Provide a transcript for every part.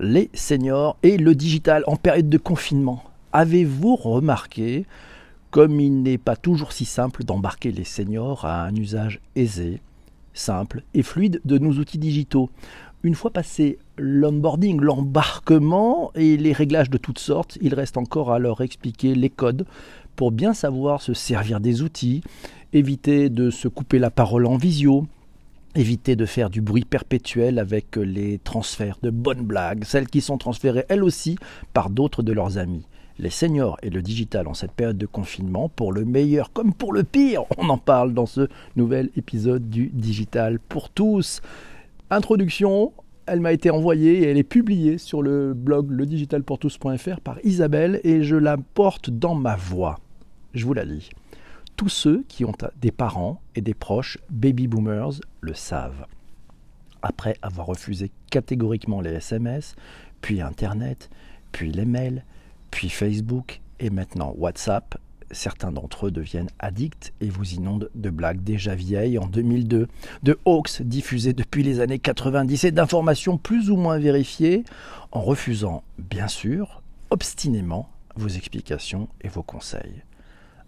les seniors et le digital en période de confinement. Avez-vous remarqué comme il n'est pas toujours si simple d'embarquer les seniors à un usage aisé, simple et fluide de nos outils digitaux? Une fois passé l'onboarding, l'embarquement et les réglages de toutes sortes, il reste encore à leur expliquer les codes pour bien savoir se servir des outils, éviter de se couper la parole en visio, éviter de faire du bruit perpétuel avec les transferts de bonnes blagues, celles qui sont transférées elles aussi par d'autres de leurs amis. Les seniors et le digital en cette période de confinement, pour le meilleur comme pour le pire, on en parle dans ce nouvel épisode du Digital pour tous. Introduction, elle m'a été envoyée et elle est publiée sur le blog ledigitalpourtous.fr par Isabelle et je la porte dans ma voix. Je vous la lis. Tous ceux qui ont des parents et des proches baby boomers le savent. Après avoir refusé catégoriquement les SMS, puis Internet, puis les mails, puis Facebook et maintenant WhatsApp, certains d'entre eux deviennent addicts et vous inondent de blagues déjà vieilles en 2002, de hoax diffusés depuis les années 90 et d'informations plus ou moins vérifiées, en refusant, bien sûr, obstinément vos explications et vos conseils.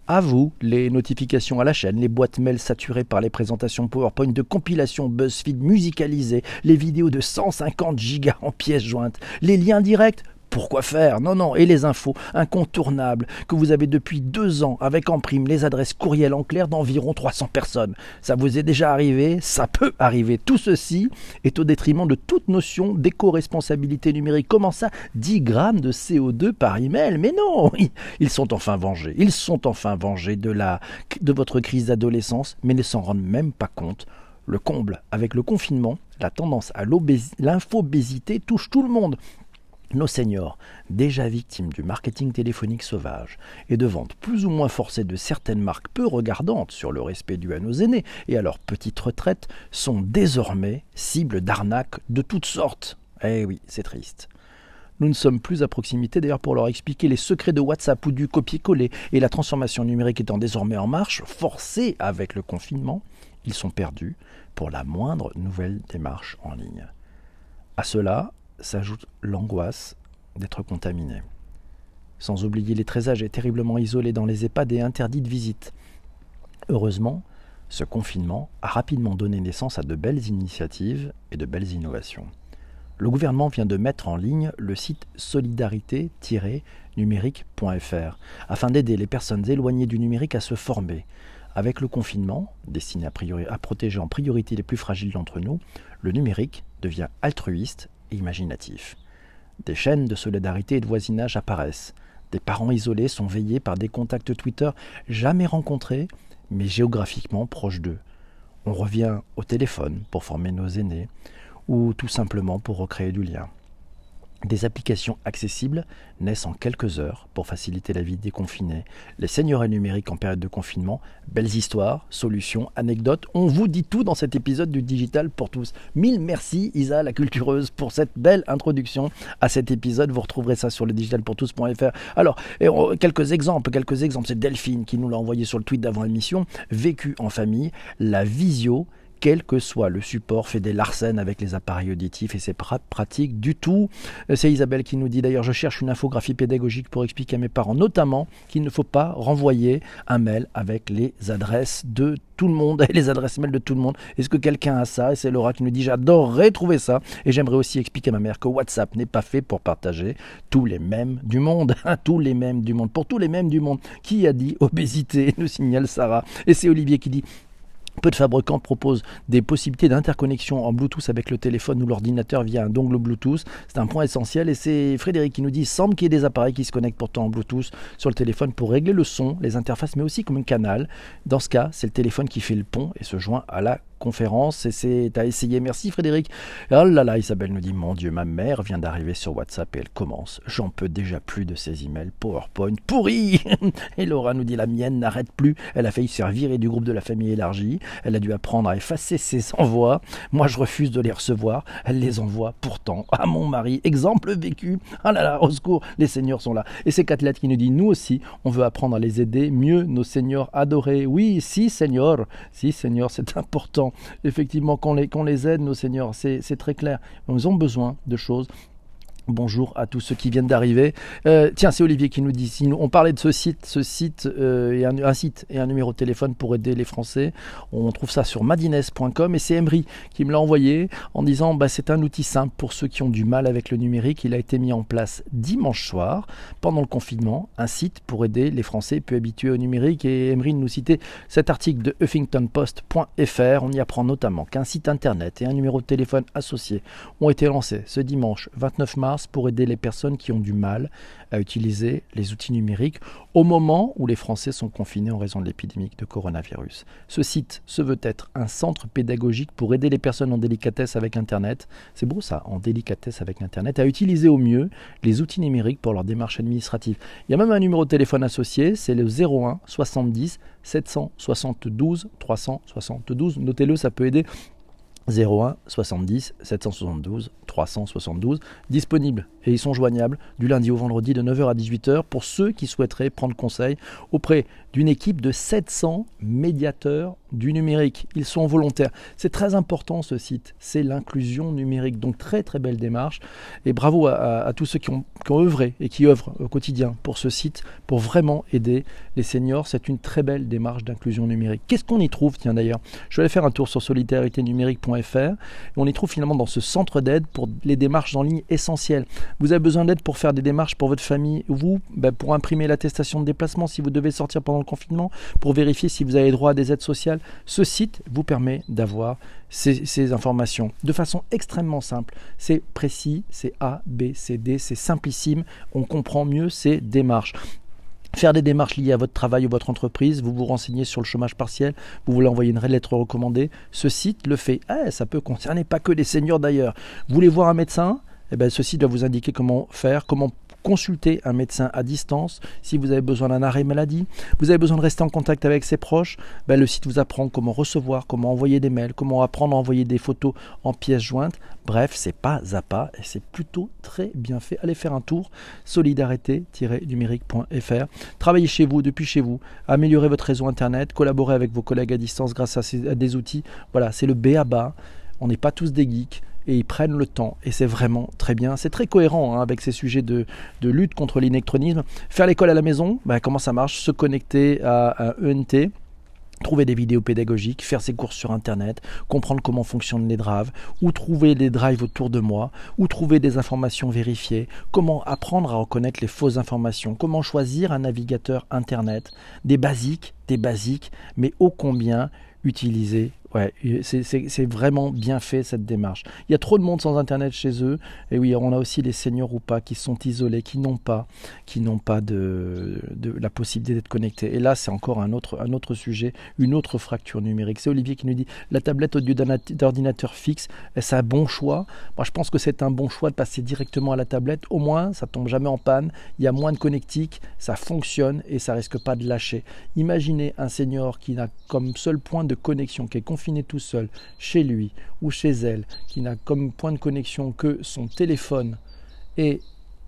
À vous, les notifications à la chaîne, les boîtes mail saturées par les présentations PowerPoint de compilation BuzzFeed musicalisées, les vidéos de 150 gigas en pièces jointes, les liens directs, pourquoi faire Non, non, et les infos incontournables que vous avez depuis deux ans avec en prime les adresses courriel en clair d'environ 300 personnes. Ça vous est déjà arrivé? Ça peut arriver. Tout ceci est au détriment de toute notion d'éco-responsabilité numérique. Comment ça? 10 grammes de CO2 par email? Mais non Ils sont enfin vengés. Ils sont enfin vengés de, la, de votre crise d'adolescence, mais ne s'en rendent même pas compte. Le comble, avec le confinement, la tendance à l'infobésité touche tout le monde. Nos seniors, déjà victimes du marketing téléphonique sauvage et de ventes plus ou moins forcées de certaines marques peu regardantes sur le respect dû à nos aînés et à leur petite retraite, sont désormais cibles d'arnaques de toutes sortes. Eh oui, c'est triste. Nous ne sommes plus à proximité d'ailleurs pour leur expliquer les secrets de WhatsApp ou du copier-coller et la transformation numérique étant désormais en marche, forcée avec le confinement, ils sont perdus pour la moindre nouvelle démarche en ligne. À cela, s'ajoute l'angoisse d'être contaminé. Sans oublier les très âgés terriblement isolés dans les EHPAD et interdits de visite. Heureusement, ce confinement a rapidement donné naissance à de belles initiatives et de belles innovations. Le gouvernement vient de mettre en ligne le site solidarité-numérique.fr afin d'aider les personnes éloignées du numérique à se former. Avec le confinement, destiné à, à protéger en priorité les plus fragiles d'entre nous, le numérique devient altruiste imaginatif. Des chaînes de solidarité et de voisinage apparaissent. Des parents isolés sont veillés par des contacts Twitter jamais rencontrés, mais géographiquement proches d'eux. On revient au téléphone pour former nos aînés, ou tout simplement pour recréer du lien. Des applications accessibles naissent en quelques heures pour faciliter la vie des confinés. Les seigneurs numériques en période de confinement, belles histoires, solutions, anecdotes. On vous dit tout dans cet épisode du Digital pour tous. Mille merci Isa la cultureuse pour cette belle introduction à cet épisode. Vous retrouverez ça sur le digitalpourtous.fr. Alors, quelques exemples, quelques exemples. C'est Delphine qui nous l'a envoyé sur le tweet d'avant l'émission. Vécu en famille, la visio quel que soit le support, fait des larcènes avec les appareils auditifs et c'est pratique du tout. Euh, c'est Isabelle qui nous dit d'ailleurs, je cherche une infographie pédagogique pour expliquer à mes parents, notamment qu'il ne faut pas renvoyer un mail avec les adresses de tout le monde et les adresses mail de tout le monde. Est-ce que quelqu'un a ça? Et c'est Laura qui nous dit, j'adorerais trouver ça. Et j'aimerais aussi expliquer à ma mère que WhatsApp n'est pas fait pour partager tous les mêmes du monde. tous les mêmes du monde. Pour tous les mêmes du monde. Qui a dit obésité? nous signale Sarah. Et c'est Olivier qui dit peu de fabricants proposent des possibilités d'interconnexion en Bluetooth avec le téléphone ou l'ordinateur via un dongle Bluetooth. C'est un point essentiel et c'est Frédéric qui nous dit semble qu'il y ait des appareils qui se connectent pourtant en Bluetooth sur le téléphone pour régler le son, les interfaces, mais aussi comme un canal. Dans ce cas, c'est le téléphone qui fait le pont et se joint à la conférence et c'est à essayer. Merci Frédéric. Oh là là, Isabelle nous dit Mon Dieu, ma mère vient d'arriver sur WhatsApp et elle commence. J'en peux déjà plus de ces emails PowerPoint pourris. et Laura nous dit La mienne n'arrête plus. Elle a failli se faire virer du groupe de la famille élargie. Elle a dû apprendre à effacer ses envois. Moi, je refuse de les recevoir. Elle les envoie pourtant à mon mari. Exemple vécu. Ah là là, au secours, les seigneurs sont là. Et c'est Catlette qui nous dit Nous aussi, on veut apprendre à les aider mieux, nos seigneurs adorés. Oui, si, seigneur. Si, seigneur, c'est important effectivement, qu'on les, aide, nos seigneurs, c'est très clair. Ils ont besoin de choses Bonjour à tous ceux qui viennent d'arriver. Euh, tiens, c'est Olivier qui nous dit, on parlait de ce site, ce site euh, et un, site et un numéro de téléphone pour aider les Français. On trouve ça sur madines.com et c'est Emery qui me l'a envoyé en disant bah, c'est un outil simple pour ceux qui ont du mal avec le numérique. Il a été mis en place dimanche soir pendant le confinement, un site pour aider les Français peu habitués au numérique. Et Emery nous citait cet article de huffingtonpost.fr. On y apprend notamment qu'un site internet et un numéro de téléphone associé ont été lancés ce dimanche 29 mars pour aider les personnes qui ont du mal à utiliser les outils numériques au moment où les Français sont confinés en raison de l'épidémie de coronavirus. Ce site se veut être un centre pédagogique pour aider les personnes en délicatesse avec Internet. C'est beau ça, en délicatesse avec Internet, à utiliser au mieux les outils numériques pour leur démarche administrative. Il y a même un numéro de téléphone associé, c'est le 01 70 772 372. Notez-le, ça peut aider 01 70 772 372 disponibles et ils sont joignables du lundi au vendredi de 9h à 18h pour ceux qui souhaiteraient prendre conseil auprès d'une équipe de 700 médiateurs du numérique. Ils sont volontaires. C'est très important ce site, c'est l'inclusion numérique. Donc très très belle démarche et bravo à, tous ceux qui ont, qui ont, œuvré et qui œuvrent au quotidien pour ce site, pour vraiment aider les seniors. C'est une très belle démarche d'inclusion numérique. Qu'est-ce qu'on y trouve? Tiens d'ailleurs, je vais aller faire un tour sur solidariténumérique.fr. On y trouve finalement dans ce centre d'aide pour les démarches en ligne essentielles. Vous avez besoin d'aide pour faire des démarches pour votre famille, vous, ben, pour imprimer l'attestation de déplacement si vous devez sortir pendant le confinement, pour vérifier si vous avez droit à des aides sociales. Ce site vous permet d'avoir ces, informations de façon extrêmement simple. C'est précis, c'est A, B, C, D, c'est simplissime, on comprend mieux ces démarches. Faire des démarches liées à votre travail ou votre entreprise, vous vous renseignez sur le chômage partiel, vous voulez envoyer une lettre recommandée, ce site le fait. Ah, ça peut concerner pas que les seniors d'ailleurs. Vous voulez voir un médecin? Eh bien, ceci doit vous indiquer comment faire, comment consulter un médecin à distance si vous avez besoin d'un arrêt maladie. Vous avez besoin de rester en contact avec ses proches. Ben, le site vous apprend comment recevoir, comment envoyer des mails, comment apprendre à envoyer des photos en pièces jointes. Bref, c'est pas à pas et c'est plutôt très bien fait. Allez faire un tour solidarité-numérique.fr. Travaillez chez vous, depuis chez vous. Améliorez votre réseau internet, collaborez avec vos collègues à distance grâce à, des outils. Voilà, c'est le B à bas. On n'est pas tous des geeks et ils prennent le temps. Et c'est vraiment très bien. C'est très cohérent hein, avec ces sujets de, lutte contre l'électronisme. Faire l'école à la maison, ben, comment ça marche? Se connecter à un ENT trouver des vidéos pédagogiques, faire ses courses sur Internet, comprendre comment fonctionnent les drives, ou trouver les drives autour de moi, ou trouver des informations vérifiées, comment apprendre à reconnaître les fausses informations, comment choisir un navigateur Internet, des basiques, des basiques, mais ô combien utiliser Ouais, c'est vraiment bien fait cette démarche. Il y a trop de monde sans internet chez eux. Et oui, on a aussi les seniors ou pas qui sont isolés, qui n'ont pas, qui n'ont pas de, de, la possibilité d'être connectés. Et là, c'est encore un autre, un autre sujet, une autre fracture numérique. C'est Olivier qui nous dit la tablette au lieu d'un ordinateur fixe, est-ce un bon choix? Moi, je pense que c'est un bon choix de passer directement à la tablette. Au moins, ça tombe jamais en panne. Il y a moins de connectique, ça fonctionne et ça risque pas de lâcher. Imaginez un senior qui n'a comme seul point de connexion, qui est tout seul, chez lui ou chez elle, qui n'a comme point de connexion que son téléphone et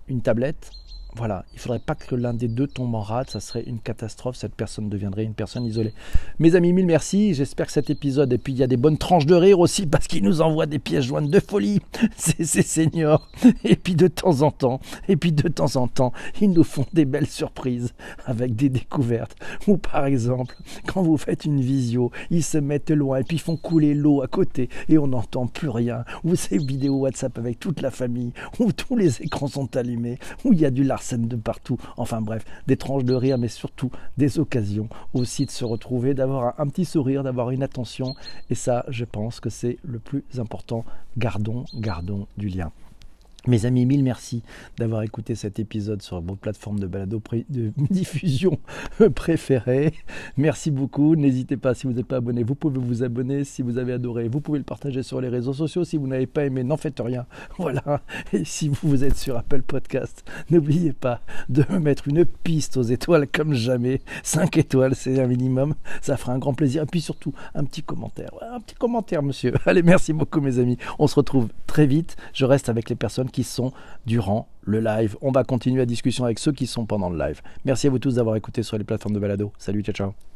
une tablette, voilà, il ne faudrait pas que l'un des deux tombe en rade, ça serait une catastrophe, cette personne deviendrait une personne isolée. Mes amis, mille merci, j'espère que cet épisode, et puis il y a des bonnes tranches de rire aussi, parce qu'il nous envoie des pièces jointes de folie, ces seniors, et puis de temps en temps, et puis de temps en temps, ils nous font des belles surprises avec des découvertes, ou par exemple, quand vous faites une visio, ils se mettent loin, et puis ils font couler l'eau à côté, et on n'entend plus rien, ou ces vidéos WhatsApp avec toute la famille, où tous les écrans sont allumés, où il y a du larcène de partout. Enfin bref, des tranches de rire, mais surtout des occasions aussi de se retrouver, d'avoir un petit sourire, d'avoir une attention. Et ça, je pense que c'est le plus important. Gardons, gardons du lien. Mes amis, mille merci d'avoir écouté cet épisode sur vos plateformes de balado de diffusion préférées. Merci beaucoup. N'hésitez pas, si vous n'êtes pas abonné, vous pouvez vous abonner. Si vous avez adoré, vous pouvez le partager sur les réseaux sociaux. Si vous n'avez pas aimé, n'en faites rien. Voilà. Et si vous êtes sur Apple Podcast, n'oubliez pas de me mettre une piste aux étoiles comme jamais. 5 étoiles, c'est un minimum. Ça fera un grand plaisir. Et puis surtout, un petit commentaire. Un petit commentaire, monsieur. Allez, merci beaucoup, mes amis. On se retrouve très vite. Je reste avec les personnes qui sont durant le live. On va continuer la discussion avec ceux qui sont pendant le live. Merci à vous tous d'avoir écouté sur les plateformes de balado. Salut, ciao ciao.